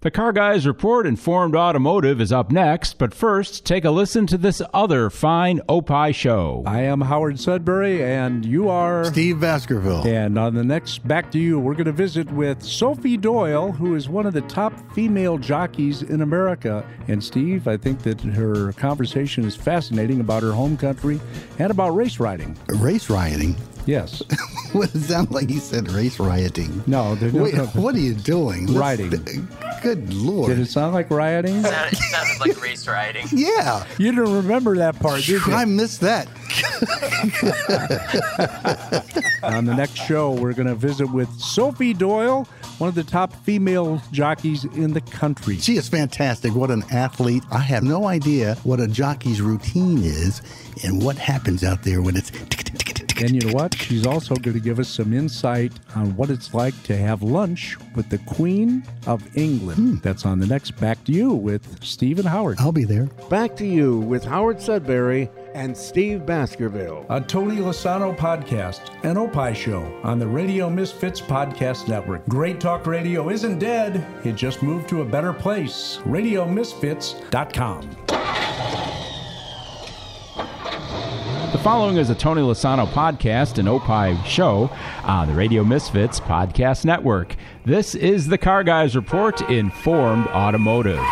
The Car Guys Report Informed Automotive is up next, but first, take a listen to this other fine Opie show. I am Howard Sudbury, and you are Steve Baskerville. And on the next Back to You, we're going to visit with Sophie Doyle, who is one of the top female jockeys in America. And Steve, I think that her conversation is fascinating about her home country and about race riding. Race rioting? Yes. what it sounded like you said race rioting. No, no, Wait, no. what are you doing? Let's- Good lord. Did it sound like rioting? Sounded, it sounded like race riding. yeah. You didn't remember that part, did you? I missed that. On the next show, we're going to visit with Sophie Doyle, one of the top female jockeys in the country. She is fantastic. What an athlete. I have no idea what a jockey's routine is and what happens out there when it's. And you know what? She's also going to give us some insight on what it's like to have lunch with the Queen of England. Hmm. That's on the next Back to You with Steve and Howard. I'll be there. Back to you with Howard Sudbury and Steve Baskerville. A Tony Lasano podcast, an Opie show on the Radio Misfits Podcast Network. Great Talk Radio isn't dead, it just moved to a better place. RadioMisfits.com. The following is a Tony Lasano podcast and Opie show on the Radio Misfits Podcast Network. This is the Car Guys Report Informed Automotive.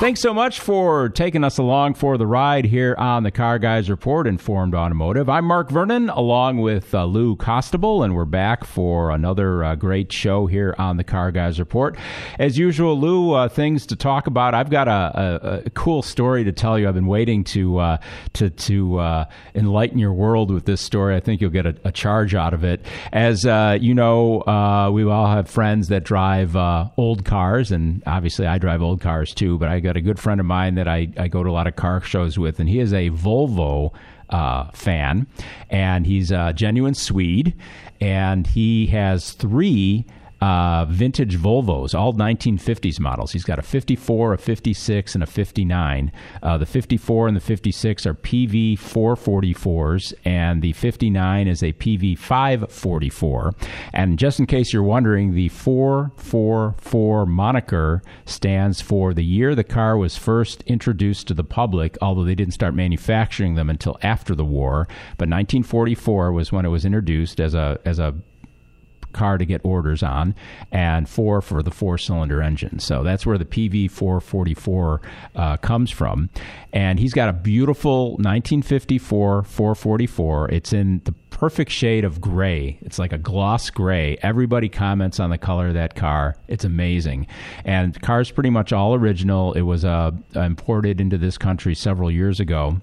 Thanks so much for taking us along for the ride here on the Car Guys Report Informed Automotive. I'm Mark Vernon along with uh, Lou Costabile, and we're back for another uh, great show here on the Car Guys Report. As usual, Lou, uh, things to talk about. I've got a, a, a, cool story to tell you. I've been waiting to uh, to to uh, enlighten your world with this story. I think you'll get a, a charge out of it. As uh, you know, we all have friends that drive old cars, and obviously I drive old cars too. But I got a good friend of mine that I, I go to a lot of car shows with, and he is a Volvo uh, fan, and he's a genuine Swede, and he has three. Uh, vintage Volvos, all 1950s models. He's got a 54, a 56, and a 59. Uh, the 54 and the 56 are PV 444s, and the 59 is a PV 544. And just in case you're wondering, the 444 moniker stands for the year the car was first introduced to the public, although they didn't start manufacturing them until after the war. But 1944 was when it was introduced as a as a car to get orders on, and four for the four cylinder engine. So that's where the PV 444 uh, comes from. And he's got a beautiful 1954 444. It's in the perfect shade of gray. It's like a gloss gray. Everybody comments on the color of that car. It's amazing. And the car's pretty much all original. It was uh, imported into this country several years ago.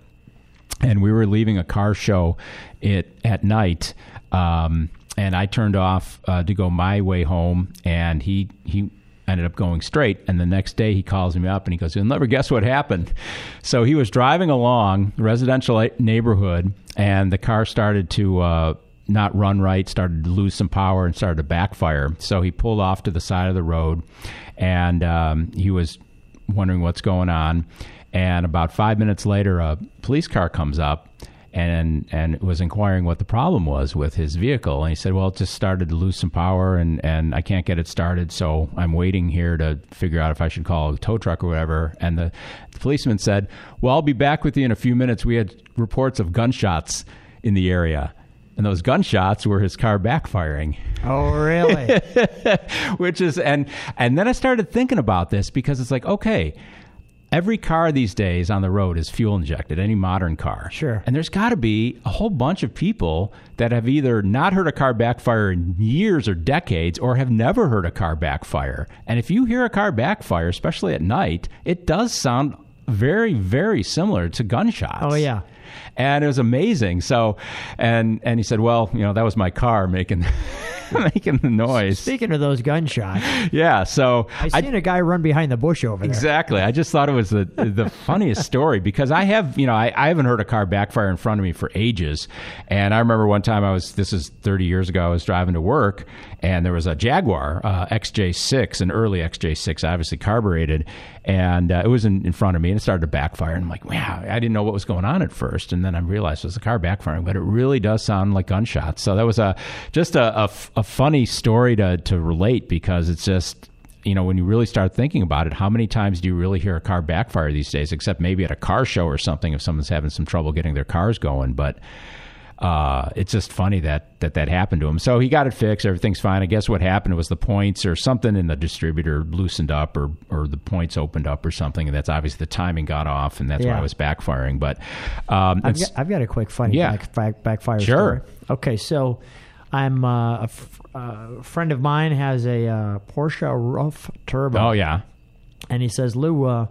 And we were leaving a car show it, at night. Um, and I turned off uh, to go my way home, and he he ended up going straight. And the next day, he calls me up and he goes, "You'll never guess what happened." So he was driving along residential neighborhood, and the car started to. Uh, not run right, started to lose some power and started to backfire. So he pulled off to the side of the road and um, he was wondering what's going on. And about five minutes later, a police car comes up and and was inquiring what the problem was with his vehicle. And he said, "Well, it just started to lose some power, and and I can't get it started, so I'm waiting here to figure out if I should call a tow truck or whatever." And the, the policeman said, "Well, I'll be back with you in a few minutes. We had reports of gunshots in the area." And those gunshots were his car backfiring. Oh, really? Which is and and then I started thinking about this because it's like, okay, every car these days on the road is fuel injected, any modern car. Sure. And there's got to be a whole bunch of people that have either not heard a car backfire in years or decades or have never heard a car backfire. And if you hear a car backfire, especially at night, it does sound very, very similar to gunshots. Oh, yeah. And it was amazing. So, and and he said, well, you know, that was my car making making the noise. Speaking of those gunshots, yeah. So I seen a guy run behind the bush over there. Exactly. I just thought it was the the funniest story because I have, you know, I, I haven't heard a car backfire in front of me for ages. And I remember one time I was, this is 30 years ago, I was driving to work and there was a Jaguar uh, XJ6, an early XJ6, obviously carbureted, and uh, it was in, in front of me and it started to backfire. And I'm like, wow, I didn't know what was going on at first. And then I realized it was the car backfiring, but it really does sound like gunshots. So that was a just a, a, a funny story to, to relate because it's just you know, when you really start thinking about it, how many times do you really hear a car backfire these days? Except maybe at a car show or something if someone's having some trouble getting their cars going. But uh, it's just funny that, that that happened to him. So he got it fixed. Everything's fine. I guess what happened was the points or something in the distributor loosened up or, or the points opened up or something. And that's obviously the timing got off and that's why Yeah. it was backfiring. But um, I've got, I've got a quick funny Yeah. back, back, backfire Sure. story. Okay, so I'm uh, a f- uh, friend of mine has a uh, Porsche Ruf Turbo. oh, yeah. and he says, Lou, uh,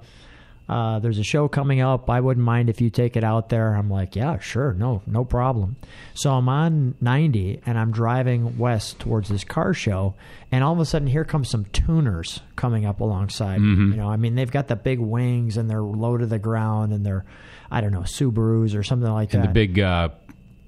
uh, there's a show coming up. I wouldn't mind if you take it out there. I'm like, yeah, sure, no, no problem. So I'm on 90 and I'm driving west towards this car show, and all of a sudden here comes some tuners coming up alongside. Mm-hmm. You know, I mean, they've got the big wings and they're low to the ground and they're, I don't know, Subarus or something like that. The big uh,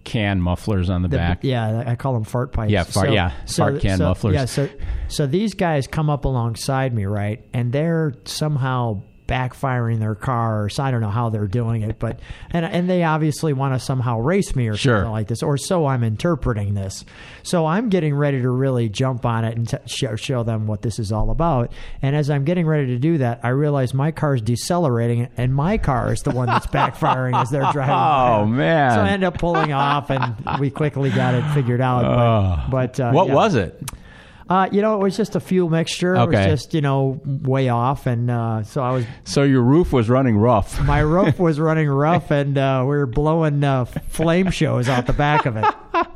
can mufflers on the, The- back. Yeah, I call them fart pipes. Yeah, fart- yeah, fart can so, mufflers. Yeah, so so these guys come up alongside me, right, and they're somehow backfiring their cars. I don't know how they're doing it, but and and they obviously want to somehow race me or Sure. something like this, or so I'm interpreting this. So I'm getting ready to really jump on it and t- show, show them what this is all about. And as I'm getting ready to do that, I realize my car is decelerating, and my car is the one that's backfiring as they're driving. Oh, man. So I end up pulling off, and we quickly got it figured out. Oh. but but uh, what yeah. was it? Uh, you know, it was just a fuel mixture. It Okay. was just you know way off, and uh, so I was So your roof was running rough. my roof was running rough, and uh, we were blowing uh, flame shows out the back of it.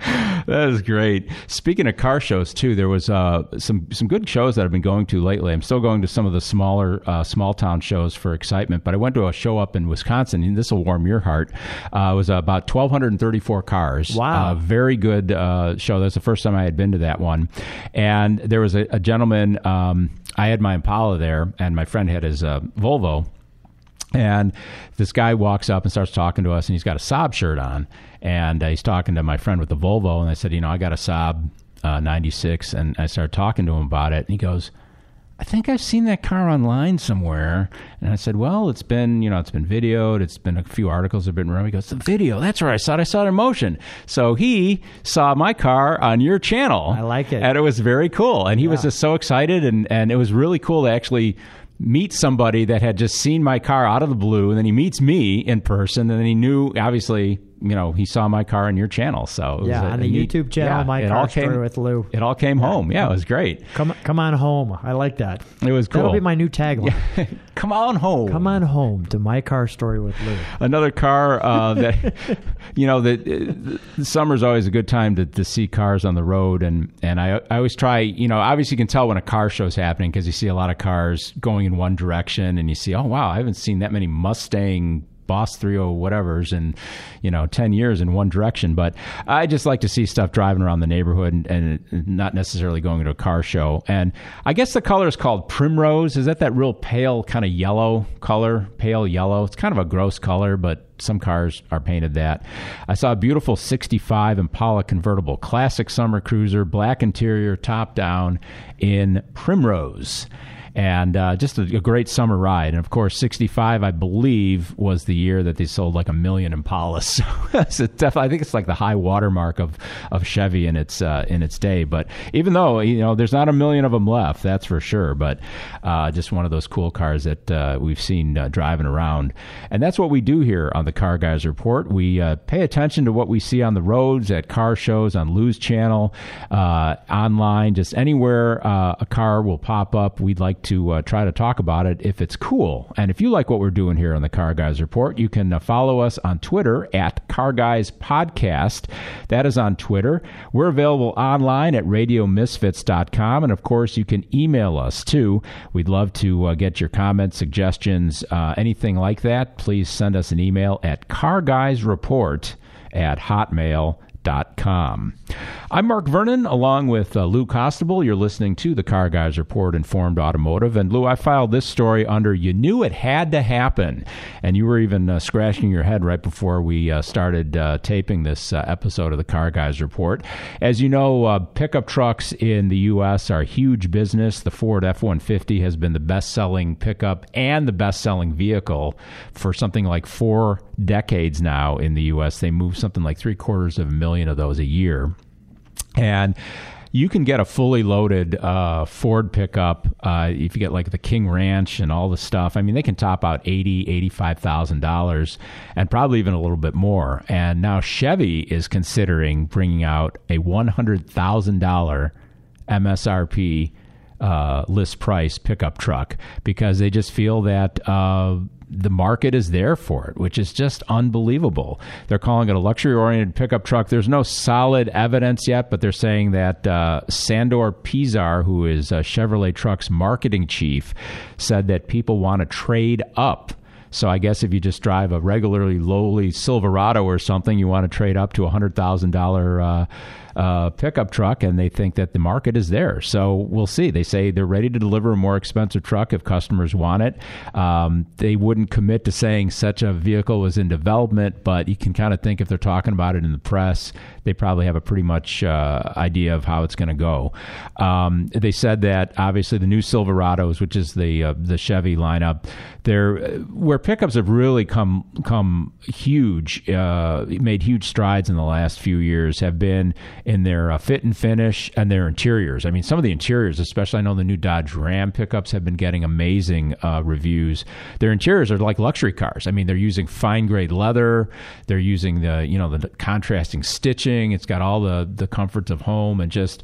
That is great. Speaking of car shows too, there was uh, some some good shows that I've been going to lately. I'm still going to some of the smaller uh, small town shows for excitement, but I went to a show up in Wisconsin, and this will warm your heart. Uh, it was about 1,234 cars. Wow. Uh, very good uh, show. That's the first time I had been to that one, and there was a, a gentleman. Um, I had my Impala there, and my friend had his uh, Volvo. And this guy walks up and starts talking to us, and he's got a Saab shirt on. And uh, he's talking to my friend with the Volvo, and I said, you know, I got a Saab uh, 96, and I started talking to him about it, and he goes, I think I've seen that car online somewhere. And I said, well, it's been, you know, it's been videoed. It's been a few articles have been run. He goes, the video. That's where I saw it. I saw it in motion. So he saw my car on your channel. I like it. And it was very cool. And he was just so excited. And, and it was really cool to actually meet somebody that had just seen my car out of the blue. And then he meets me in person. And then he knew, obviously, you know, he saw my car on your channel. So it was Yeah, a- on a the neat- YouTube channel, yeah, My Car all Story with Lou. It all came home. Yeah, it was great. Come come on home. I like that. It was cool. That'll be my new tagline. Come on home. Come on home to my car story with Lou. another car uh, that you know that uh, summer's always a good time to, to see cars on the road and and I, I always try you know obviously you can tell when a car show's happening because you see a lot of cars going in one direction and you see oh wow I haven't seen that many Mustang Boss 30 whatever's in you know 10 years in one direction. But I just like to see stuff driving around the neighborhood and, and not necessarily going to a car show. And I guess the color is called primrose. Is that that real pale kind of yellow color? Pale yellow. It's kind of a gross color but some cars are painted that. I saw a beautiful 65 Impala convertible, classic summer cruiser, black interior, top down in Primrose. And uh, just a, a great summer ride. And of course, 65, I believe, was the year that they sold like a million Impalas. So it's definitely, I think it's like the high watermark of, of Chevy in its uh, in its day. But even though you know there's not a million of them left, that's for sure. But uh, just one of those cool cars that uh, we've seen uh, driving around, and that's what we do here on the Car Guys Report. We uh, pay attention to what we see on the roads, at car shows, on Lou's channel, online, just anywhere a car will pop up. We'd like to uh, try to talk about it if it's cool. And if you like what we're doing here on the Car Guys Report, you can uh, follow us on Twitter at Car Guys Podcast. That is on Twitter. We're available online at radiomisfits.com. And of course, you can email us too. We'd love to uh, get your comments, suggestions, uh, anything like that. Please send us an email at carguysreport at hotmail.com. I'm Mark Vernon, along with uh, Lou Costabile. You're listening to the Car Guys Report Informed Automotive. And Lou, I filed this story under You Knew It Had to Happen. And you were even uh, scratching your head right before we uh, started uh, taping this uh, episode of the Car Guys Report. As you know, uh, pickup trucks in the U.S. are huge business. The Ford F 150 has been the best selling pickup and the best selling vehicle for something like four decades now in the U.S. They move something like three quarters of a million of those a year. And you can get a fully loaded uh, Ford pickup uh, if you get like the King Ranch and all the stuff. I mean, they can top out eighty, eighty-five thousand dollars, and probably even a little bit more. And now Chevy is considering bringing out a one hundred thousand dollar MSRP uh, list price pickup truck because they just feel that uh, the market is there for it, which is just unbelievable. They're calling it a luxury oriented pickup truck. There's no solid evidence yet, but they're saying that uh, Sandor Piszar, who is Chevrolet Truck's marketing chief, said that people want to trade up. So I guess if you just drive a regularly lowly Silverado or something, you want to trade up to a hundred thousand uh, uh, pickup truck, and they think that the market is there. So we'll see. They say they're ready to deliver a more expensive truck if customers want it. Um, they wouldn't commit to saying such a vehicle was in development, but you can kind of think if they're talking about it in the press, they probably have a pretty much uh, idea of how it's going to go. Um, they said that obviously the new Silverados, which is the uh, the Chevy lineup, they're where pickups have really come come huge, uh, made huge strides in the last few years, have been in their uh, fit and finish and their interiors. I mean, some of the interiors, especially I know the new Dodge Ram pickups have been getting amazing uh, reviews. Their interiors are like luxury cars. I mean, they're using fine grade leather, they're using the you know the contrasting stitching. It's got all the the comforts of home and just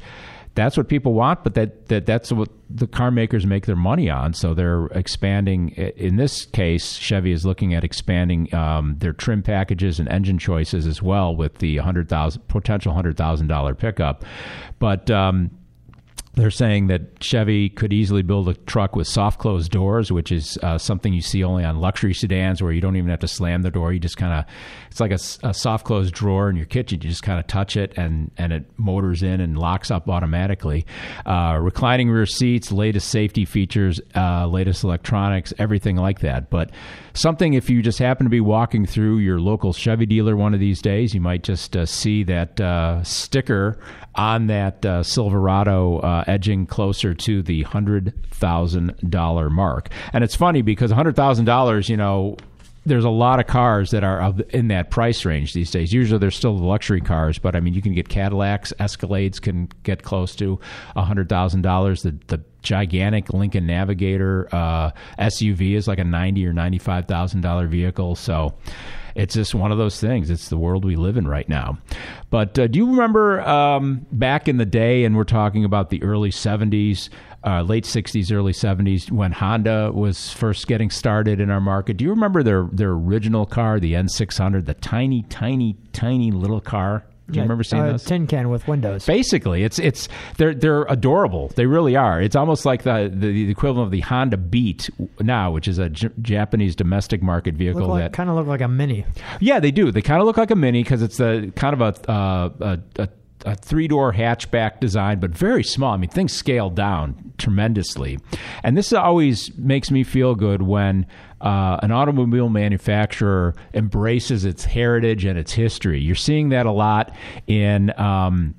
that's what people want, but that, that that's what the car makers make their money on. So they're expanding. In this case, Chevy is looking at expanding um, their trim packages and engine choices as well with the hundred thousand potential hundred thousand dollar pickup. But um, they're saying that Chevy could easily build a truck with soft closed doors, which is uh, something you see only on luxury sedans where you don't even have to slam the door. You just kind of, it's like a, a soft closed drawer in your kitchen. You just kind of touch it and, and it motors in and locks up automatically. Uh, reclining rear seats, latest safety features, uh, latest electronics, everything like that. But something if you just happen to be walking through your local Chevy dealer one of these days, you might just uh, see that uh, sticker on that uh, Silverado uh, edging closer to the $100,000 mark. And it's funny because $100,000, you know, there's a lot of cars that are in that price range these days. Usually, they're still the luxury cars, but I mean, you can get Cadillacs, Escalades can get close to hundred thousand dollars. The the gigantic Lincoln Navigator uh, SUV is like a ninety or ninety five thousand dollar vehicle. So it's just one of those things. It's the world we live in right now. But uh, do you remember um, back in the day, and we're talking about the early 70s, uh, late 60s, early 70s, when Honda was first getting started in our market? Do you remember their, their original car, the N600, the tiny, tiny, tiny little car? Do you Yeah, remember seeing uh, those? Tin can with windows. Basically, it's it's they're they're adorable. They really are. It's almost like the the, the equivalent of the Honda Beat now, which is a J- Japanese domestic market vehicle like, that kind of look like a mini. yeah, they do. They kind of look like a mini because it's a kind of a uh, a, a, a three door hatchback design, but very small. I mean, things scale down tremendously, and this always makes me feel good when. Uh, an automobile manufacturer embraces its heritage and its history. You're seeing that a lot in um,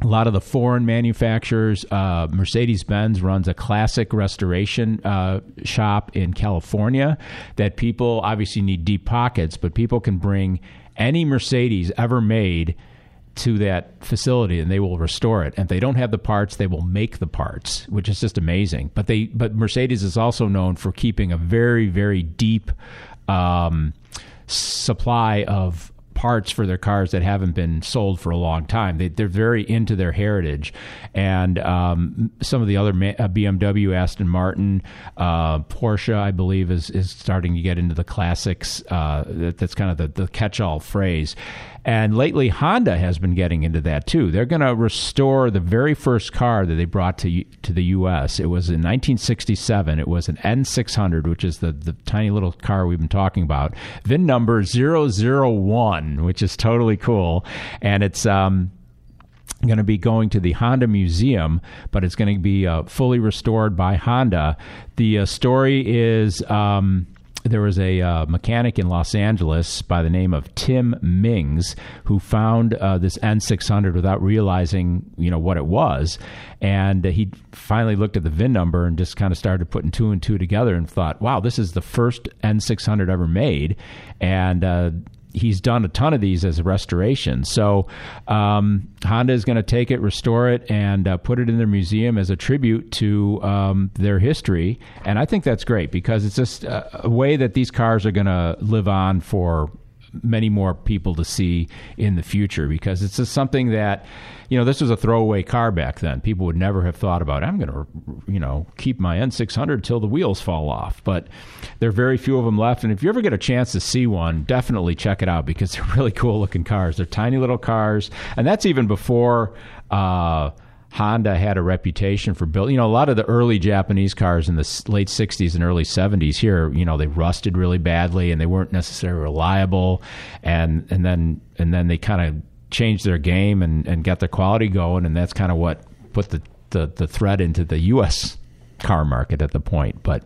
a lot of the foreign manufacturers. Uh, Mercedes Benz runs a classic restoration uh, shop in California that people obviously need deep pockets, but people can bring any Mercedes ever made to that facility and they will restore it. And if they don't have the parts, they will make the parts, which is just amazing. But they but Mercedes is also known for keeping a very very deep um, supply of parts for their cars that haven't been sold for a long time. They, they're very into their heritage, and um, some of the other uh, BMW, Aston Martin, uh, Porsche, I believe, is is starting to get into the classics. Uh, that, that's kind of the, the catch-all phrase. And lately, Honda has been getting into that too. They're going to restore the very first car that they brought to to the U.S. It was in 1967. It was an N600, which is the, the tiny little car we've been talking about. VIN number 001, which is totally cool, and it's um, going to be going to the Honda Museum, but it's going to be uh, fully restored by Honda. The uh, story is. Um, there was a uh, mechanic in Los Angeles by the name of Tim Mings who found uh, this N600 without realizing, you know, what it was, and uh, he finally looked at the VIN number and just kind of started putting two and two together and thought, "Wow, this is the first N600 ever made," and uh, he's done a ton of these as a restoration. So um, Honda is going to take it, restore it, and uh, put it in their museum as a tribute to um, their history. And I think that's great because it's just a, a way that these cars are going to live on for many more people to see in the future because it's just something that you know this was a throwaway car back then. People would never have thought about i'm going to you know keep my n600 till the wheels fall off. But there are very few of them left. And if you ever get a chance to see one definitely check it out because they're really cool looking cars. They're tiny little cars. And that's even before uh, Honda had a reputation for building. You know, a lot of the early Japanese cars in the late '60s and early '70s here, you know, they rusted really badly and they weren't necessarily reliable, and and then and then they kind of changed their game and and got their quality going, and that's kind of what put the the, the thread into the U.S. car market at the point. But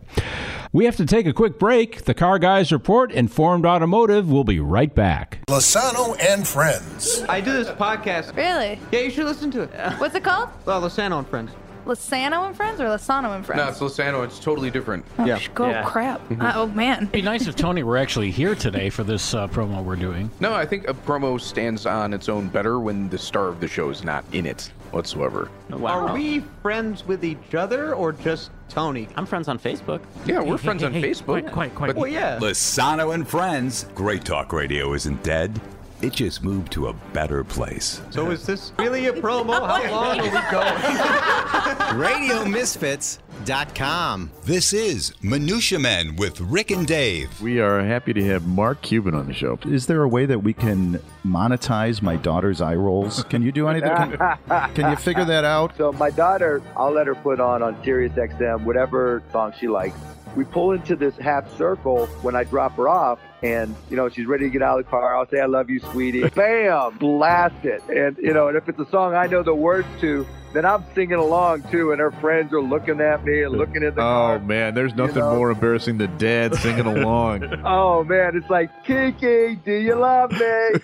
we have to take a quick break. The Car Guys Report, Informed Automotive. We'll be right back. Lasano and Friends. I do this podcast. Really? Yeah, you should listen to it. What's it called? Well, Losano and Friends. Lasano and Friends or Lasano and Friends? No, it's Losano. It's totally different. Oh, Yeah. sh- go Yeah. crap. Uh, oh man. It'd be nice if Tony were actually here today for this uh, promo we're doing. No, I think a promo stands on its own better when the star of the show is not in it whatsoever. Are we friends with each other or just Tony? I'm friends on Facebook. Yeah, we're friends on hey, hey, Facebook. quite, quite, quite. But- Well, yeah. Lasano and Friends. Great Talk Radio isn't dead. It just moved to a better place. So is this really a promo? How long are we going? RadioMisfits.com. This is Minutia Men with Rick and Dave. We are happy to have Mark Cuban on the show. Is there a way that we can monetize my daughter's eye rolls? Can you do anything? Can, can you figure that out? So my daughter, I'll let her put on on Sirius XM whatever song she likes. We pull into this half circle when I drop her off, and you know she's ready to get out of the car. I'll say, "I love you, sweetie." Bam, blast it, and you know, and if it's a song I know the words to, then I'm singing along too, and her friends are looking at me and looking at the oh, car. Oh man, there's nothing know? more embarrassing than dad singing along. Oh man, it's like Kiki, do you love me?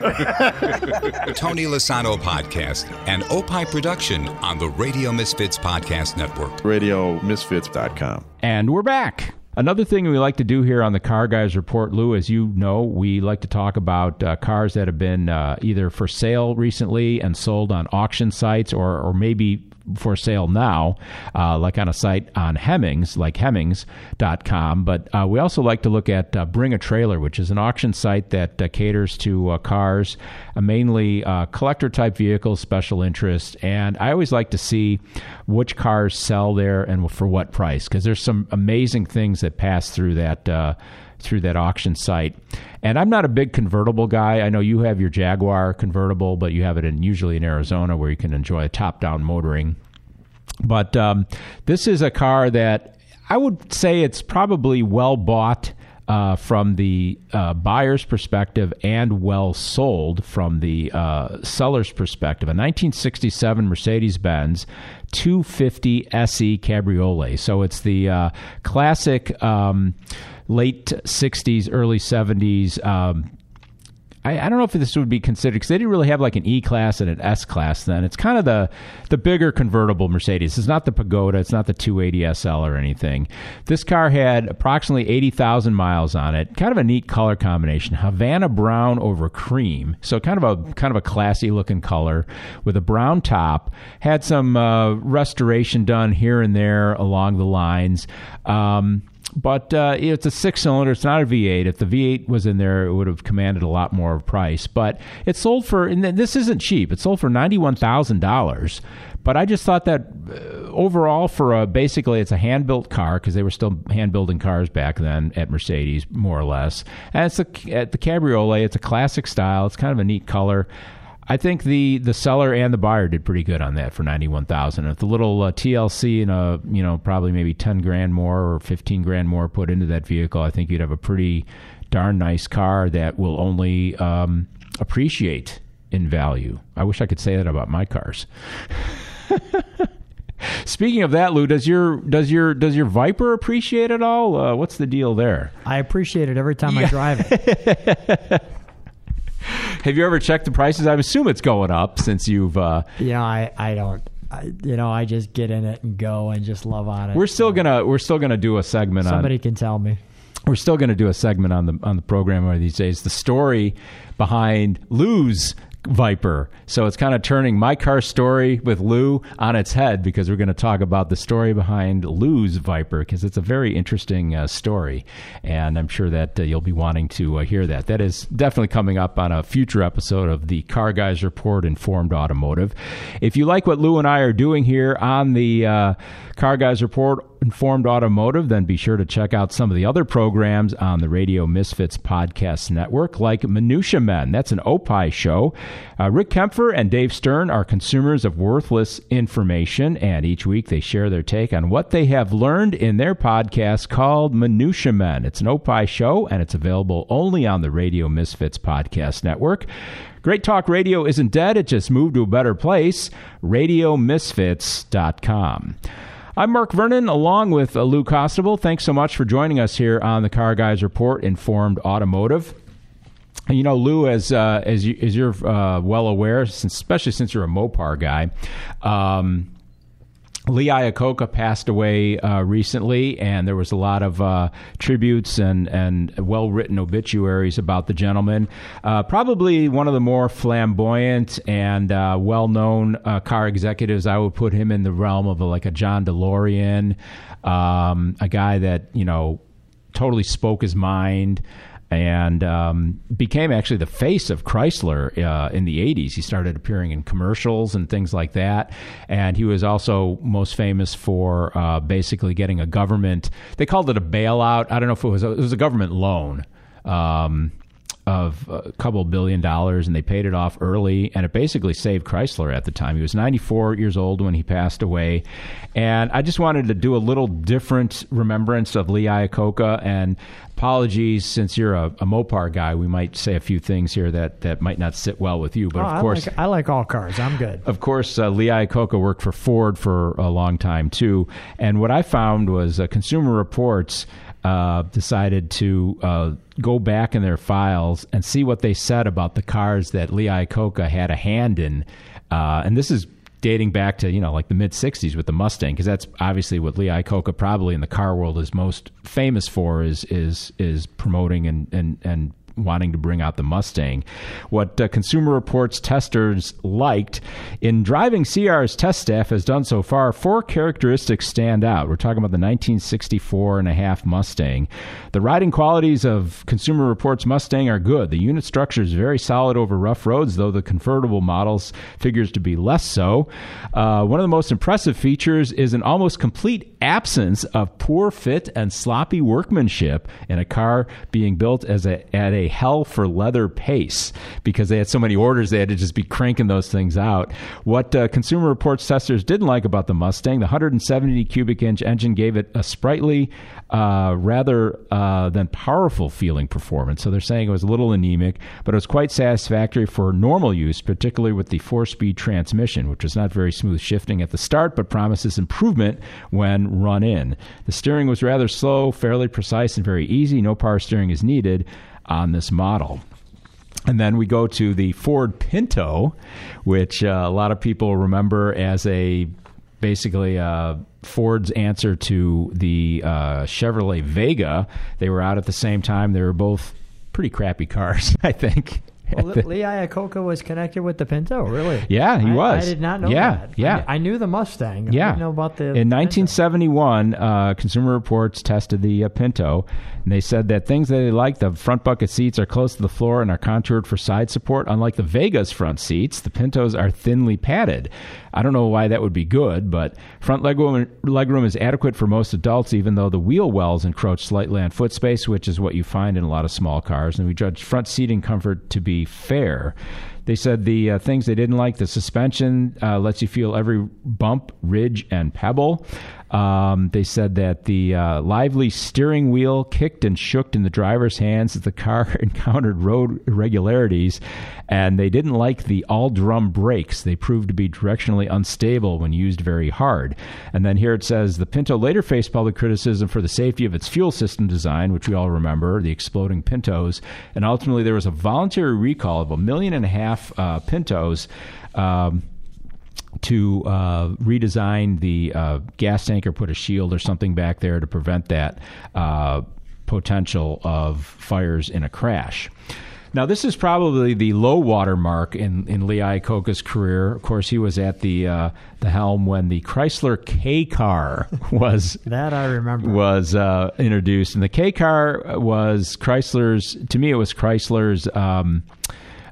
Tony Lasano podcast and Opie production on the Radio Misfits Podcast Network. RadioMisfits.com. And we're back. Another thing we like to do here on the Car Guys Report, Lou, as you know, we like to talk about uh, cars that have been uh, either for sale recently and sold on auction sites or, or maybe for sale now, uh, like on a site on Hemmings, like Hemmings.com. But uh, we also like to look at uh, Bring a Trailer, which is an auction site that uh, caters to uh, cars, uh, mainly collector type vehicles, special interest. And I always like to see which cars sell there and for what price, because there's some amazing things that pass through that. Through that auction site. And I'm not a big convertible guy. I know you have your Jaguar convertible, but you have it in usually in Arizona where you can enjoy top down motoring. But um, this is a car that I would say it's probably well bought uh, from the uh, buyer's perspective and well sold from the uh, seller's perspective. A 1967 Mercedes Benz 250 SE Cabriolet. So it's the uh, classic um, late 60s, early 70s. Um, I, I don't know if this would be considered because they didn't really have like an E class and an S class then. It's kind of the the bigger convertible Mercedes. It's not the Pagoda. It's not the 280 SL or anything. This car had approximately 80,000 miles on it. Kind of a neat color combination: Havana brown over cream. So kind of a kind of a classy looking color with a brown top. Had some uh, restoration done here and there along the lines. Um, but uh, it's a six cylinder. It's not a V8. If the V8 was in there, it would have commanded a lot more of price. But it sold for, and this isn't cheap. It sold for ninety-one thousand dollars. But I just thought that uh, overall, for a basically, it's a hand built car because they were still hand building cars back then at Mercedes, more or less. And it's a, at the Cabriolet. It's a classic style. It's kind of a neat color. I think the the seller and the buyer did pretty good on that for ninety one thousand. If the little uh, TLC and a you know probably maybe ten grand more or fifteen grand more put into that vehicle, I think you'd have a pretty darn nice car that will only um, appreciate in value. I wish I could say that about my cars. Speaking of that, Lou, does your does your does your Viper appreciate at all? Uh, what's the deal there? I appreciate it every time I drive it. Have you ever checked the prices? I assume it's going up since you've. Uh, Yeah, I, I don't. I, you know, I just get in it and go and just love on it. we're still gonna we're still gonna do a segment on Somebody on can tell me. we're still going to do a segment on the on the program one of these days. The story behind Lou's Viper. So it's kind of turning my car story with Lou on its head because we're going to talk about the story behind Lou's Viper because it's a very interesting uh, story, and I'm sure that uh, you'll be wanting to uh, hear that. That is definitely coming up on a future episode of the Car Guys Report Informed Automotive. If you like what Lou and I are doing here on the uh, Car Guys Report Informed Automotive, then be sure to check out some of the other programs on the Radio Misfits Podcast Network, like Minutia Men. That's an Opie show. Uh, Rick Kempfer and Dave Stern are consumers of worthless information, and each week they share their take on what they have learned in their podcast called Minutia Men. It's an Opie show, and it's available only on the Radio Misfits Podcast Network. Great Talk Radio isn't dead, it just moved to a better place. RadioMisfits.com. I'm Mark Vernon, along with uh, Lou Costabile. Thanks so much for joining us here on the Car Guys Report Informed Automotive. You know, Lou, as uh, as you as you're uh, well aware, since, especially since you're a Mopar guy, um, Lee Iacocca passed away uh, recently, and there was a lot of uh, tributes and, and well written obituaries about the gentleman. Uh, probably one of the more flamboyant and uh, well known uh, car executives. I would put him in the realm of a, like a John DeLorean, um, a guy that you know totally spoke his mind and um, became actually the face of Chrysler uh, in the 80s. He started appearing in commercials and things like that. And he was also most famous for uh, basically getting a government, they called it a bailout. I don't know if it was a, it was a government loan. Um, of a couple billion dollars and they paid it off early and it basically saved Chrysler at the time. He was 94 years old when he passed away. And I just wanted to do a little different remembrance of Lee Iacocca and apologies since you're a, a, Mopar guy, we might say a few things here that, that might not sit well with you. But oh, of course, I like, I like, all cars. I'm good. Of course, uh, Lee Iacocca worked for Ford for a long time too. And what I found was uh, Consumer Reports uh, decided to uh, go back in their files and see what they said about the cars that Lee Iacocca had a hand in. Uh, and this is dating back to you know like the mid 60s with the Mustang because that's obviously what Lee Iacocca probably in the car world is most famous for is is is promoting and and and wanting to bring out the Mustang. What uh, Consumer Reports testers liked in driving CR's test staff has done so far, four characteristics stand out. We're talking about the 1964 and a half Mustang. The riding qualities of Consumer Reports Mustang are good. The unit structure is very solid over rough roads, though the convertible models figures to be less so. Uh, one of the most impressive features is an almost complete absence of poor fit and sloppy workmanship in a car being built as a, at hell for leather pace because they had so many orders they had to just be cranking those things out. What uh, Consumer Reports testers didn't like about the Mustang, the 170 cubic inch engine gave it a sprightly, uh, rather uh, than powerful feeling performance. So they're saying it was a little anemic, but it was quite satisfactory for normal use, particularly with the four speed transmission, which was not very smooth shifting at the start, but promises improvement when run in. The steering was rather slow, fairly precise, and very easy. No power steering is needed on this model. And then we go to the Ford Pinto, which uh, a lot of people remember as a basically uh, Ford's answer to the uh, Chevrolet Vega. They were out at the same time. They were both pretty crappy cars, I think. Well, Lee Iacocca was connected with the Pinto, really? Yeah, he I, was. I did not know yeah, that. Yeah, I, I, knew the Mustang. Yeah, I didn't know about the. In 1971, uh, Consumer Reports tested the uh, Pinto, and they said that things that they liked: the front bucket seats are close to the floor and are contoured for side support. Unlike the Vega's front seats, the Pintos are thinly padded. I don't know why that would be good, but front legroom, legroom is adequate for most adults, even though the wheel wells encroach slightly on foot space, which is what you find in a lot of small cars. And we judge front seating comfort to be fair. They said the uh, things they didn't like the suspension uh, lets you feel every bump, ridge, and pebble. Um, they said that the uh, lively steering wheel kicked and shook in the driver's hands as the car encountered road irregularities, and they didn't like the all drum brakes. They proved to be directionally unstable when used very hard. And then here it says the Pinto later faced public criticism for the safety of its fuel system design, which we all remember, the exploding Pintos, and ultimately there was a voluntary recall of a million and a half uh, Pintos. Um, to uh, redesign the uh, gas tank or put a shield or something back there to prevent that uh, potential of fires in a crash. Now, this is probably the low water mark in, in Lee Iacocca's career. Of course, he was at the uh, the helm when the Chrysler K car was that I remember was uh, introduced, and the K car was Chrysler's. To me, it was Chrysler's. Um,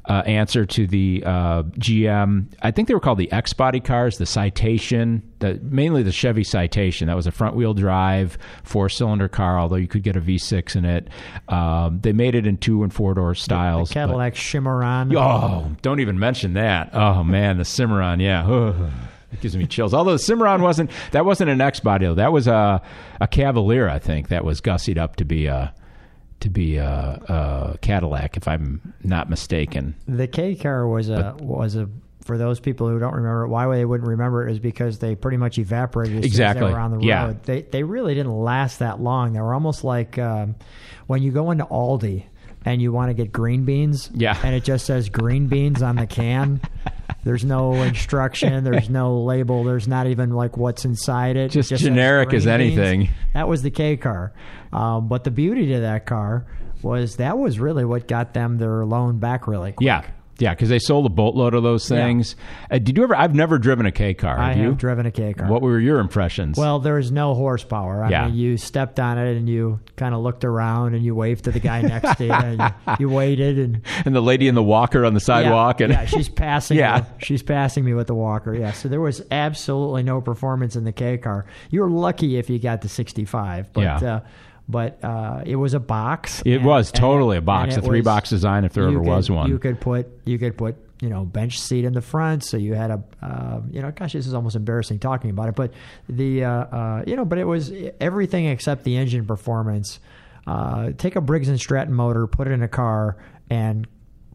uh, answer to the uh, GM. I think they were called the X body cars, the Citation, the, mainly the Chevy Citation. That was a front wheel drive, four cylinder car, although you could get a V6 in it. Um, they made it in two and four door styles. The Cadillac Cimarron. Oh, don't even mention that. Oh, man, the Cimarron, yeah. It gives me chills. Although the Cimarron wasn't that wasn't an X body though. That was a a Cavalier, I think, that was gussied up to be a to be a, a Cadillac, if I'm not mistaken. The K car was a but, was a for those people who don't remember it, why they wouldn't remember it is because they pretty much evaporated as exactly. they were on the road. Yeah. They they really didn't last that long. They were almost like um, when you go into Aldi and you want to get green beans, yeah. and it just says green beans on the can. There's no instruction. There's no label. There's not even like what's inside it. Just, just generic as anything. Beans. That was the K car. Um, but the beauty to that car was that was really what got them their loan back really quick. Yeah. Yeah, because they sold a boatload of those things. Uh, did you ever? I've never driven a K car. I have, you? driven a K car. What were your impressions? Well, there was no horsepower. I yeah. mean, you stepped on it and you kind of looked around and you waved to the guy next to you and you, you, waited and and the lady in the walker on the sidewalk yeah, and yeah, she's passing. yeah, me, she's passing me with the walker. Yeah, so there was absolutely no performance in the K car. You were lucky if you got to sixty five, but. Yeah. Uh, but uh, it was a box. It and, was totally a box, a three was, box design, if there ever could, was one. You could put you could put you know bench seat in the front, so you had a uh, you know gosh this is almost embarrassing talking about it, but the uh, uh, you know but it was everything except the engine performance. Uh, take a Briggs and Stratton motor, put it in a car, and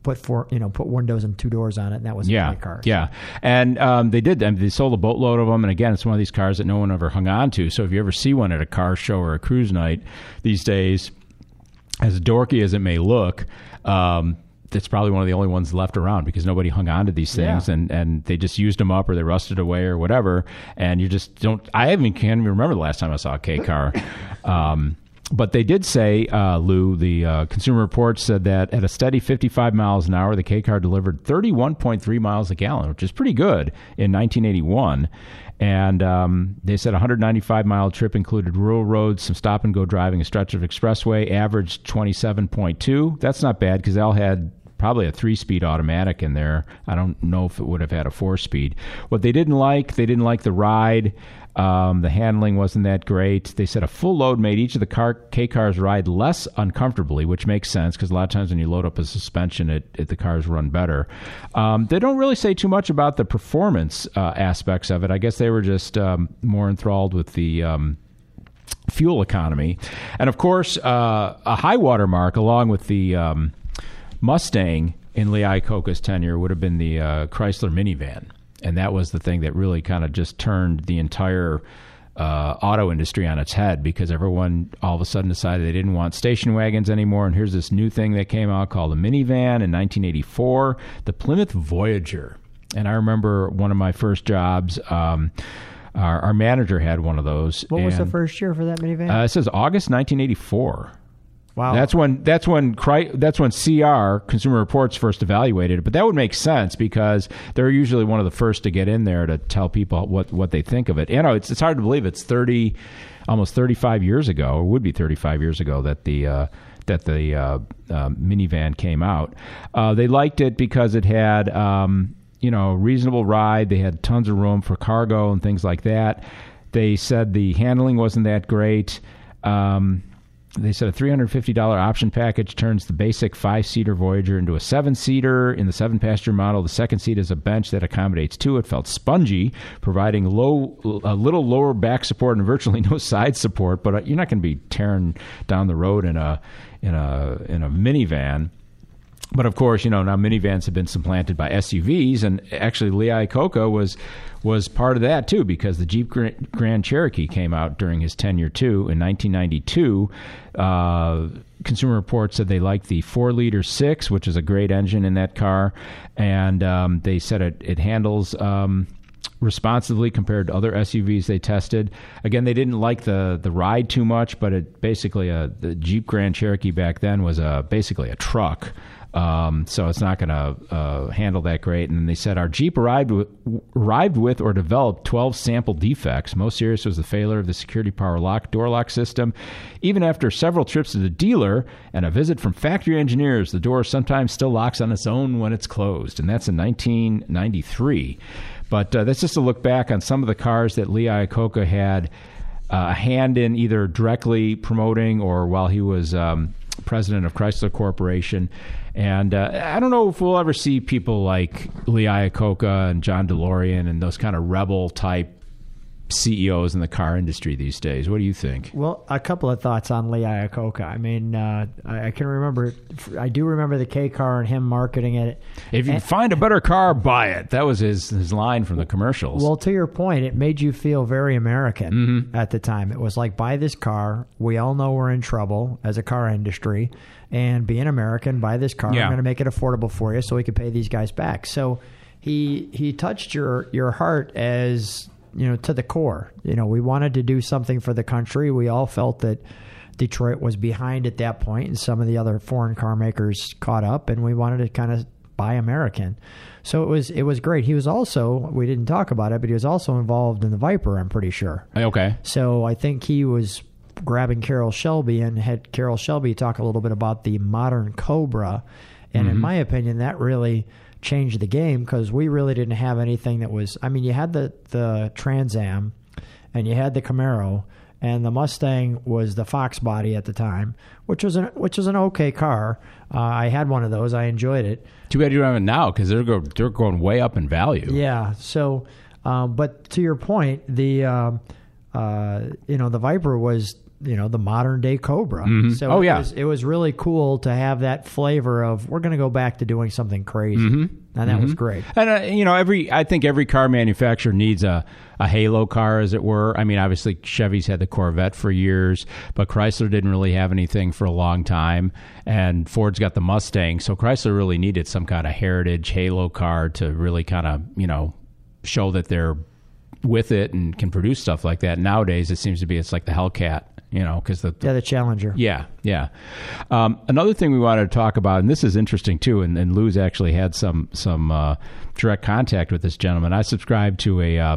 put four, you know, put windows and two doors on it, and that was yeah, my car. Yeah, and um, they did. Mean, they sold a boatload of them, and again, it's one of these cars that no one ever hung on to. So if you ever see one at a car show or a cruise night these days, as dorky as it may look. Um, that's probably one of the only ones left around because nobody hung on to these things Yeah. and, and they just used them up or they rusted away or whatever. And you just don't. I even can't even remember the last time I saw a K car. Um, but they did say, uh, Lou, the uh, Consumer Reports said that at a steady 55 miles an hour, the K car delivered 31.3 miles a gallon, which is pretty good in 1981. And um, they said a 195 mile trip included rural roads, some stop and go driving, a stretch of expressway, averaged 27.2. That's not bad because they all had probably a three speed automatic in there. I don't know if it would have had a four speed. What they didn't like, they didn't like the ride. Um, the handling wasn't that great. They said a full load made each of the car K cars ride less uncomfortably, which makes sense because a lot of times when you load up a suspension, it, it the cars run better. Um, they don't really say too much about the performance uh, aspects of it. I guess they were just um, more enthralled with the um, fuel economy, and of course, uh, a high water mark along with the um, Mustang in Lee Iacocca's tenure would have been the uh, Chrysler minivan and that was the thing that really kind of just turned the entire uh, auto industry on its head because everyone all of a sudden decided they didn't want station wagons anymore. And here's this new thing that came out called a minivan in 1984, the Plymouth Voyager. And I remember one of my first jobs. Um, our, our, manager had one of those. What was the first year for that minivan? Uh, it says August 1984. Wow. That's when that's when that's when CR Consumer Reports first evaluated it. But that would make sense because they're usually one of the first to get in there to tell people what, what they think of it. You know, it's it's hard to believe it's thirty, almost thirty five years ago, or would be thirty five years ago that the uh, that the uh, uh, minivan came out. Uh, they liked it because it had um, you know reasonable ride. They had tons of room for cargo and things like that. They said the handling wasn't that great. Um, they said a $350 option package turns the basic five seater Voyager into a seven seater. In the seven passenger model, the second seat is a bench that accommodates two. It felt spongy, providing low, a little lower back support and virtually no side support. But uh, you're not going to be tearing down the road in a in a in a minivan. But of course, you know now minivans have been supplanted by SUVs, and actually Lee Iacocca was was part of that too because the Jeep Grand Cherokee came out during his tenure too in 1992. Uh, Consumer Reports said they liked the four liter six, which is a great engine in that car, and um, they said it it handles. Um, responsively compared to other SUVs they tested. Again, they didn't like the the ride too much, but it basically a the Jeep Grand Cherokee back then was a basically a truck. Um, so it's not going to uh, handle that great. And then they said our Jeep arrived with, arrived with or developed 12 sample defects. Most serious was the failure of the security power lock door lock system. Even after several trips to the dealer and a visit from factory engineers, the door sometimes still locks on its own when it's closed. And that's in 1993. But uh, that's just a look back on some of the cars that Lee Iacocca had uh, a hand in either directly promoting or while he was um, president of Chrysler Corporation. And uh, I don't know if we'll ever see people like Lee Iacocca and John DeLorean and those kind of rebel type CEOs in the car industry these days. What do you think? Well, a couple of thoughts on Lee Iacocca. I mean, uh, I, I, can remember, I do remember the K car and him marketing it. If you and, find a better car, buy it. That was his his line from the commercials. Well, to your point, it made you feel very American mm-hmm. at the time. It was like, buy this car. We all know we're in trouble as a car industry, and be an American, buy this car. Yeah. I'm going to make it affordable for you, so we can pay these guys back. So. He, he touched your, your heart as you know, to the core. You know, we wanted to do something for the country. We all felt that Detroit was behind at that point, and some of the other foreign car makers caught up, and we wanted to kind of buy American. So it was it was great. He was also we didn't talk about it, but he was also involved in the Viper. I'm pretty sure. Okay. So I think he was grabbing Carroll Shelby and had Carroll Shelby talk a little bit about the modern Cobra, and mm-hmm. in my opinion, that really changed the game because we really didn't have anything that was. I mean, you had the the Trans Am, and you had the Camaro, and the Mustang was the Fox body at the time, which was an which was an okay car. Uh, I had one of those. I enjoyed it. Too bad you don't have it now because they're go, they're going way up in value. Yeah. So, um, but to your point, the um, uh, you know the Viper was you know the modern day Cobra. Mm-hmm. So oh it yeah, was, it was really cool to have that flavor of we're going to go back to doing something crazy, mm-hmm. and that mm-hmm. was great. And uh, you know, every I think every car manufacturer needs a a halo car, as it were. I mean, obviously Chevy's had the Corvette for years, but Chrysler didn't really have anything for a long time, and Ford's got the Mustang. So Chrysler really needed some kind of heritage halo car to really kind of you know show that they're with it and can produce stuff like that. Nowadays, it seems to be it's like the Hellcat you know, because the, yeah the Challenger. Yeah, yeah. Um, another thing we wanted to talk about, and this is interesting too, and, and Lou's actually had some some uh, direct contact with this gentleman. I subscribe to a. Uh,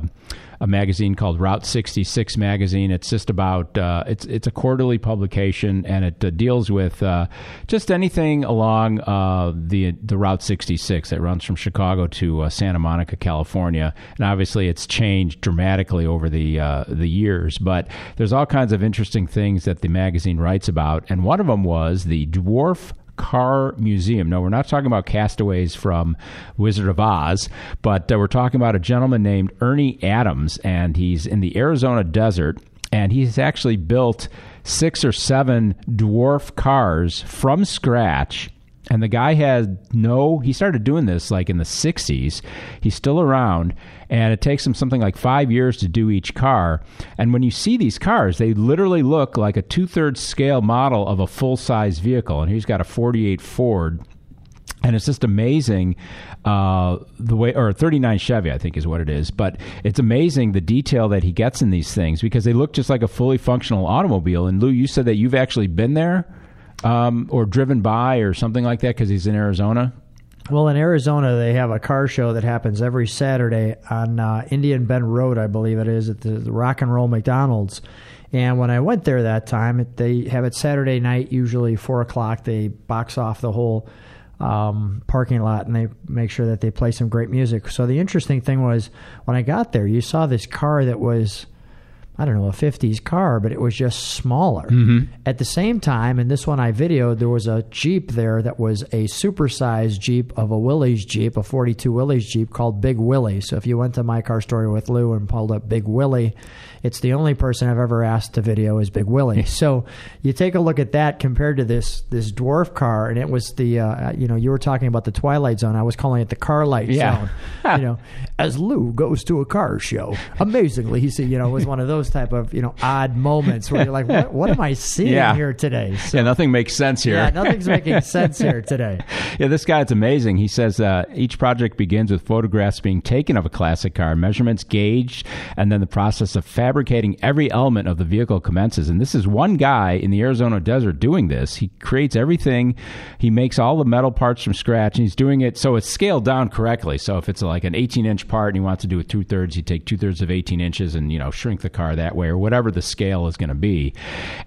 a magazine called Route 66 magazine. It's just about uh, it's it's a quarterly publication and it uh, deals with uh, just anything along uh, the the Route 66 that runs from Chicago to uh, Santa Monica, California. And obviously, it's changed dramatically over the the years, but there's all kinds of interesting things that the magazine writes about. And one of them was the dwarf Car Museum. No, we're not talking about castaways from Wizard of Oz, but uh, we're talking about a gentleman named Ernie Adams, and he's in the Arizona desert, and he's actually built six or seven dwarf cars from scratch and the guy had no, he started doing this like in the 60s. He's still around, and it takes him something like five years to do each car. And when you see these cars, they literally look like a two thirds scale model of a full size vehicle. And he's got a 48 Ford. And it's just amazing uh, the way, or 39 Chevy, I think is what it is. But it's amazing the detail that he gets in these things because they look just like a fully functional automobile. And Lou, you said that you've actually been there um, or driven by or something like that because he's in Arizona? Well, in Arizona, they have a car show that happens every Saturday on uh, Indian Bend Road, I believe it is, at the, the Rock and Roll McDonald's. And when I went there that time, they have it Saturday night, usually four o'clock. They box off the whole um, parking lot and they make sure that they play some great music. So the interesting thing was when I got there, you saw this car that was I don't know, a 50s car, but it was just smaller. Mm-hmm. At the same time, in this one I videoed, there was a Jeep there that was a supersized Jeep of a Willys Jeep, a 42 Willys Jeep called Big Willie. So if you went to my car story with Lou and pulled up Big Willie, it's the only person I've ever asked to video is Big Willie. so you take a look at that compared to this this dwarf car, and it was the uh, you know you were talking about the Twilight Zone. I was calling it the Car Light yeah. Zone. you know, as Lou goes to a car show, amazingly he said you know it was one of those type of you know odd moments where you're like, what, what am I seeing Yeah. here today? So, yeah, nothing makes sense here. yeah, nothing's making sense here today. yeah, this guy's amazing. He says uh, each project begins with photographs being taken of a classic car, measurements gauged, and then the process of fabricating every element of the vehicle commences. And this is one guy in the Arizona desert doing this. He creates everything. He makes all the metal parts from scratch, and he's doing it so it's scaled down correctly. So if it's like an 18 inch part and he wants to do it two thirds, he take two thirds of 18 inches and you know shrink the car that way, or whatever the scale is going to be.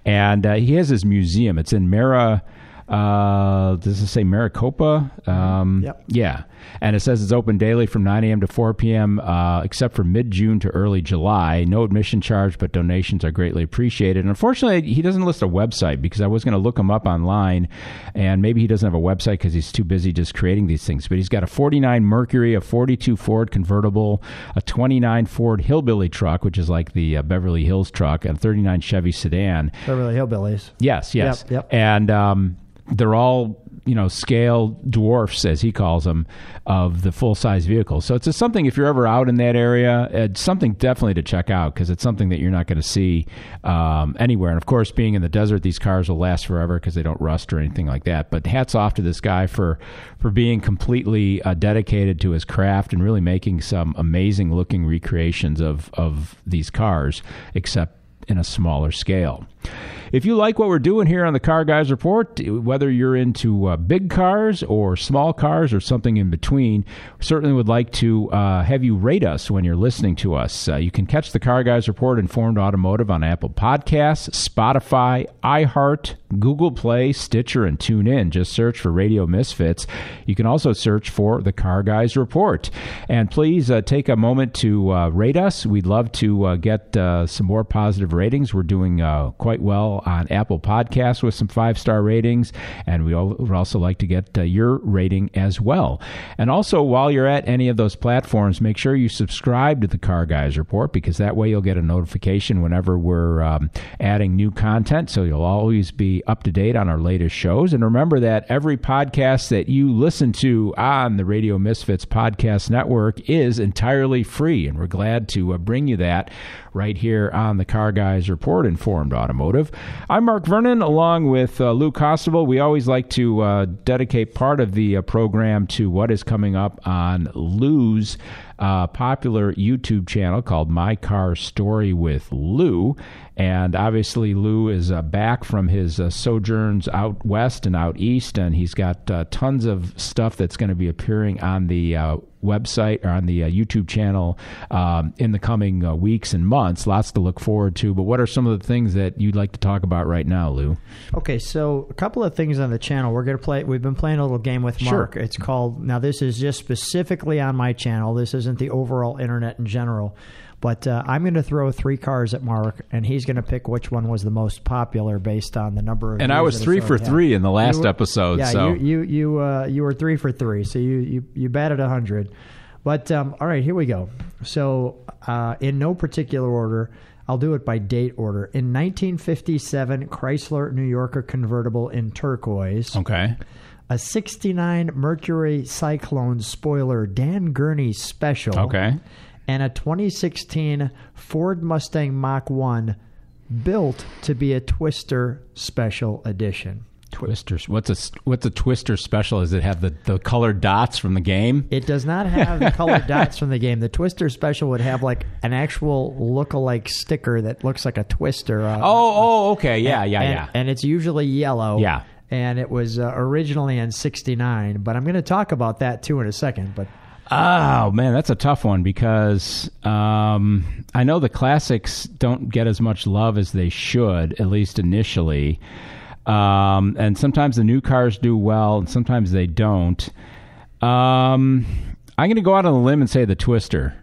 And uh, he has his museum. It's in Mara. Uh, does it say Maricopa? Um, Yep. Yeah. And it says it's open daily from 9 a.m. to 4 p.m., uh, except for mid June to early July. No admission charge, but donations are greatly appreciated. And unfortunately, he doesn't list a website because I was going to look him up online, and maybe he doesn't have a website because he's too busy just creating these things. But he's got a 49 Mercury, a 42 Ford convertible, a 29 Ford Hillbilly truck, which is like the uh, Beverly Hills truck, and a 39 Chevy sedan. Beverly Hillbillies. Yes, yes. Yep, yep. And um, they're all, you know, scale dwarfs, as he calls them, of the full size vehicles. So it's something, if you're ever out in that area, it's something definitely to check out because it's something that you're not going to see um, anywhere. And of course, being in the desert, these cars will last forever because they don't rust or anything like that. But hats off to this guy for, for being completely uh, dedicated to his craft and really making some amazing looking recreations of, of these cars, except in a smaller scale. If you like what we're doing here on the Car Guys Report, whether you're into uh, big cars or small cars or something in between, certainly would like to uh, have you rate us when you're listening to us. Uh, you can catch the Car Guys Report Informed Automotive on Apple Podcasts, Spotify, iHeart, Google Play, Stitcher, and TuneIn. Just search for Radio Misfits. You can also search for the Car Guys Report. And please uh, take a moment to uh, rate us. We'd love to uh, get some more positive ratings. We're doing quite well on Apple Podcasts with some five star ratings, and we would also like to get uh, your rating as well. And also, while you're at any of those platforms, make sure you subscribe to the Car Guys Report because that way you'll get a notification whenever we're um, adding new content. So you'll always be up to date on our latest shows. And remember that every podcast that you listen to on the Radio Misfits Podcast Network is entirely free, and we're glad to uh, bring you that right here on the Car Guys Report Informed Automotive. I'm Mark Vernon along with uh, Lou Costabile. We always like to uh, dedicate part of the uh, program to what is coming up on Lou's uh, popular YouTube channel called My Car Story with Lou. And obviously, Lou is uh, back from his uh, sojourns out west and out east, and he's got uh, tons of stuff that's going to be appearing on the uh, website or on the uh, YouTube channel um, in the coming uh, weeks and months. Lots to look forward to. But what are some of the things that you'd like to talk about right now, Lou? Okay, so a couple of things on the channel. We're going to play. We've been playing a little game with Sure. Mark. It's called. Now, this is just specifically on my channel. This isn't the overall internet in general. But uh, I'm going to throw three cars at Mark, and he's going to pick which one was the most popular based on the number of. And I was three for had. three in the last were- episode, Yeah, so- you you you uh, you were three for three, so you you you batted hundred. But um, all right, here we go. So uh, in no particular order. I'll do it by date order. In 1957, Chrysler New Yorker convertible in turquoise. Okay. A 69 Mercury Cyclone spoiler Dan Gurney special. Okay. And a 2016 Ford Mustang Mach 1 built to be a Twister special edition. Twisters. What's a what's a twister special? Does it have the, the colored dots from the game? It does not have the colored dots from the game. The Twister special would have like an actual look-alike sticker that looks like a Twister. Uh, Oh, oh, okay. Yeah, and- yeah, and- yeah. And it's usually yellow. Yeah. And it was uh, originally in '69, but I'm going to talk about that too in a second. But Oh man, that's a tough one because um, I know the classics don't get as much love as they should, at least initially. Um, and sometimes the new cars do well, and sometimes they don't. Um, I'm going to go out on a limb and say the Twister.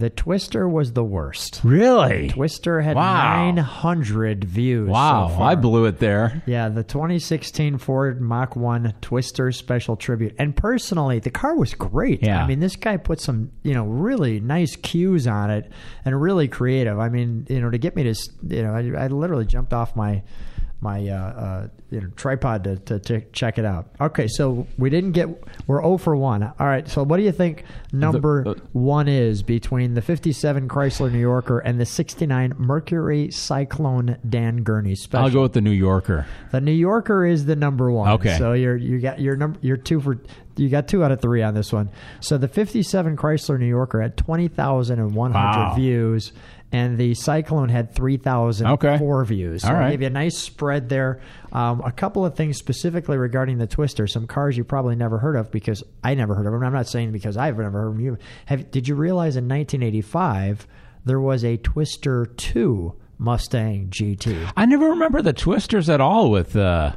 The Twister was the worst. Really? Twister had Wow. 900 views. Wow, so. I blew it there. Yeah, the 2016 Ford Mach 1 Twister Special Tribute. And personally, the car was great. Yeah. I mean, this guy put some, you know, really nice cues on it and really creative. I mean, you know, to get me to, you know, I, I literally jumped off my my uh, uh, you know, tripod to, to, to check it out. Okay, so we didn't get we're 0 for one. All right, so what do you think number uh, one is between the 57 Chrysler New Yorker and the 69 Mercury Cyclone Dan Gurney special? I'll go with the New Yorker. The New Yorker is the number one. Okay. So you're you got your number you're two for you got two out of three on this one. So the 57 Chrysler New Yorker had 20,100 Wow. views, and the Cyclone had 3,004 views. So All right. gave you a nice spread there. Um, a couple of things specifically regarding the Twister. Some cars you probably never heard of because I never heard of them. I'm not saying because I've never heard of them. You have? Did you realize in 1985 there was a Twister 2 Mustang GT? I never remember the Twisters at all with uh,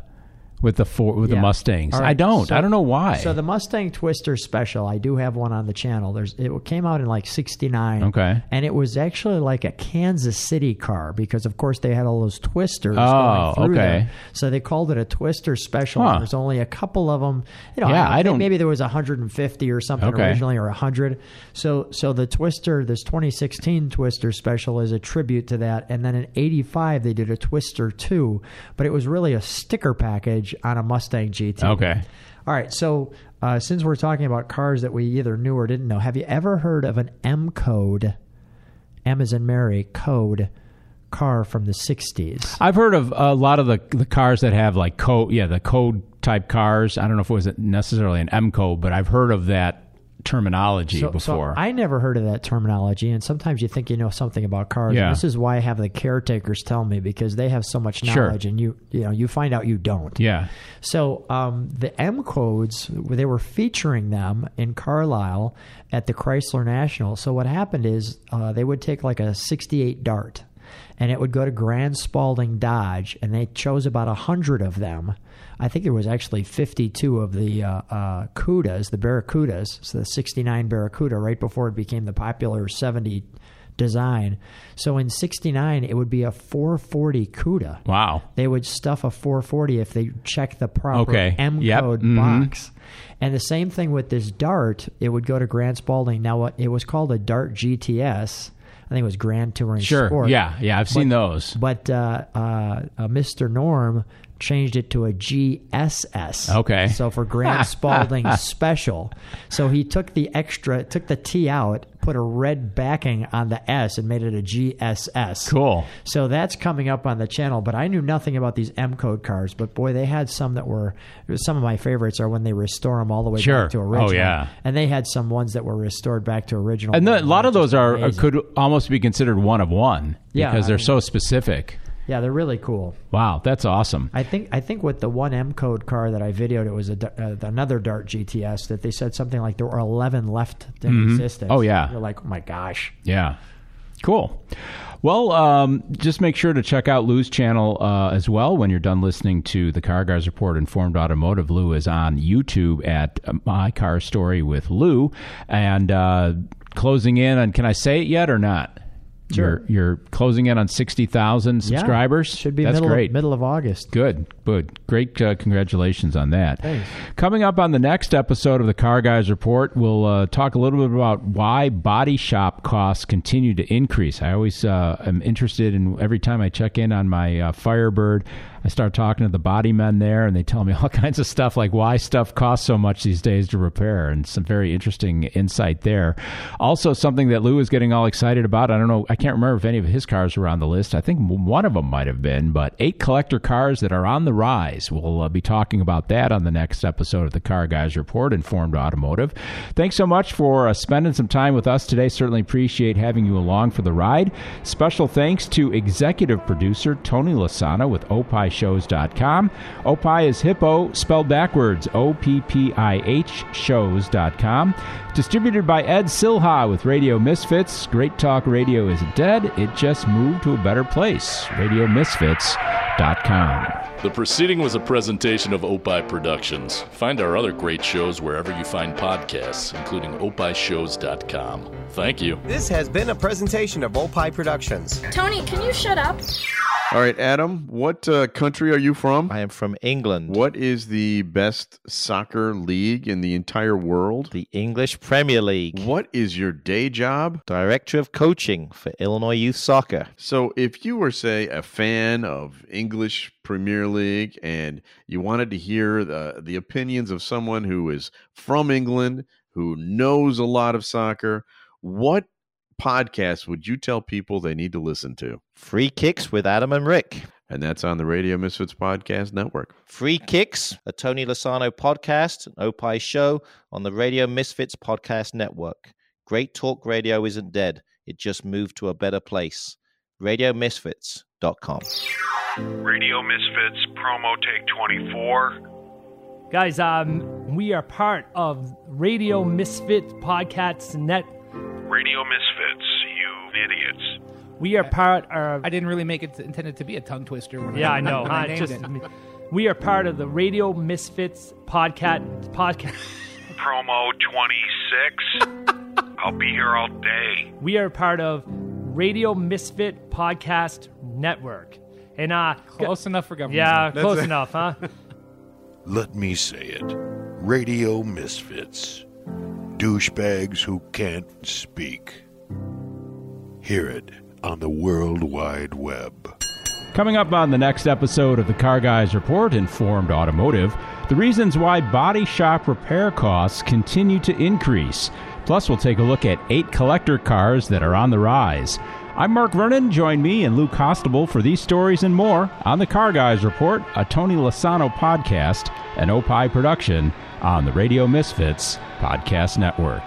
with the four, with the Mustangs. All I don't. So- I don't know why. So the Mustang Twister Special, I do have one on the channel. There's it came out in like '69. Okay. and it was actually like a Kansas City car because, of course, they had all those twisters. Oh, okay. there. So they called it a Twister Special. Huh. There's only a couple of them. You know, Yeah, I, I think don't- Maybe there was 150 or something Okay. originally, or 100. So so the Twister, this 2016 Twister Special, is a tribute to that. And then in '85 they did a Twister 2, but it was really a sticker package on a Mustang GT. Okay. All right. So, uh, since we're talking about cars that we either knew or didn't know, have you ever heard of an M code, M in Mary, code car from the 60s? I've heard of a lot of the the cars that have like code, yeah, the code type cars. I don't know if it was necessarily an M code, but I've heard of that terminology So, so before. I never heard of that terminology, and sometimes you think you know something about cars. Yeah. This is why I have the caretakers tell me because they have so much Sure. knowledge, and you you know you find out you don't. yeah. So um, the M codes, they were featuring them in Carlisle at the Chrysler National. So what happened is uh, they would take like a 68 Dart, and it would go to Grand Spaulding Dodge, and they chose about a hundred of them. I think there was actually 52 of the uh, uh, Cudas, the Barracudas, so the 69 Barracuda, right before it became the popular 70 design. So in 69, it would be a 440 Cuda Wow. they would stuff a 440 if they check the proper Okay. M Yep. code Mhm. box. And the same thing with this Dart, it would go to Grand Spaulding. Now, what it was called a Dart GTS. I think it was Grand Touring Sure. Sport. Yeah. Yeah. I've seen those. But uh, uh, uh, Mr. Norm changed it to a GSS. Okay. So for Grant Spaulding Special. So he took the extra, took the T out, put a red backing on the S, and made it a GSS. Cool. So that's coming up on the channel. But I knew nothing about these M code cars. But boy, they had some that were some of my favorites are when they restore them all the way Sure. back to original. Oh, original. yeah. And they had some ones that were restored back to original. And the, a lot of those are uh, amazing. could almost be considered one of one Yeah, because I they're mean- so specific. Yeah, they're really cool. Wow, that's awesome. I think I think with the one M code car that I videoed, it was a, uh, another Dart GTS that they said something like there were eleven left in Mhm. existence. Oh, yeah. you're like, oh my gosh. Yeah. Cool. Well, um, just make sure to check out Lou's channel uh, as well when you're done listening to the Car Guys Report Informed Automotive. Lou is on YouTube at uh, My Car Story with Lou. And uh, closing in on, can I say it yet or not? Sure. You're, you're closing in on 60,000 subscribers. Yeah. Should be That's middle great. Of, middle of August. Good, good. Great uh, congratulations on that. Thanks. Coming up on the next episode of the Car Guys Report, we'll uh, talk a little bit about why body shop costs continue to increase. I always uh, am interested in every time I check in on my uh, Firebird, I start talking to the body men there, and they tell me all kinds of stuff like why stuff costs so much these days to repair, and some very interesting insight there. Also, something that Lou is getting all excited about. I don't know, I can't remember if any of his cars were on the list. I think one of them might have been, but eight collector cars that are on the rise. We'll uh, be talking about that on the next episode of the Car Guys Report, Informed Automotive. Thanks so much for uh, spending some time with us today. Certainly appreciate having you along for the ride. Special thanks to executive producer Tony Lasana with opishows.com. Opie is hippo, spelled backwards, O P P I H shows.com. Distributed by Ed Silha with Radio Misfits. Great Talk Radio isn't dead, it just moved to a better place. RadioMisfits.com. The proceeding was a presentation of Opie Productions. Find our other great shows wherever you find podcasts, including opishows.com. Thank you. This has been a presentation of Opie Productions. Tony, can you shut up? All right, Adam, what uh, country are you from? I am from England. What is the best soccer league in the entire world? The English Premier League. What is your day job? Director of Coaching for Illinois Youth Soccer. So, if you were, say, a fan of English Premier League and you wanted to hear the, the opinions of someone who is from England, who knows a lot of soccer, what podcast would you tell people they need to listen to? Free Kicks with Adam and Rick. And that's on the Radio Misfits Podcast Network. Free Kicks, a Tony Lasano podcast, an Opie show on the Radio Misfits Podcast Network. Great Talk Radio isn't dead, it just moved to a better place. RadioMisfits.com. Radio Misfits promo take 24. Guys, um, we are part of Radio Misfits Podcasts Net. Radio Misfits, you idiots. We are part of. I didn't really make it intended to be a tongue twister. When Yeah, I, I know. when huh? I named just, it. We are part of the Radio Misfits podcast. Podcast. Promo 26. I'll be here all day. We are part of Radio Misfit Podcast Network, and uh, Close enough for government. yeah, That's close it. enough, huh? Let me say it Radio Misfits. Douchebags who can't speak. Hear it on the World Wide Web. Coming up on the next episode of the Car Guys Report, Informed Automotive, the reasons why body shop repair costs continue to increase. Plus, we'll take a look at eight collector cars that are on the rise. I'm Mark Vernon. Join me and Lou Costabile for these stories and more on the Car Guys Report, a Tony Lasano podcast, an Opie production on the Radio Misfits Podcast Network.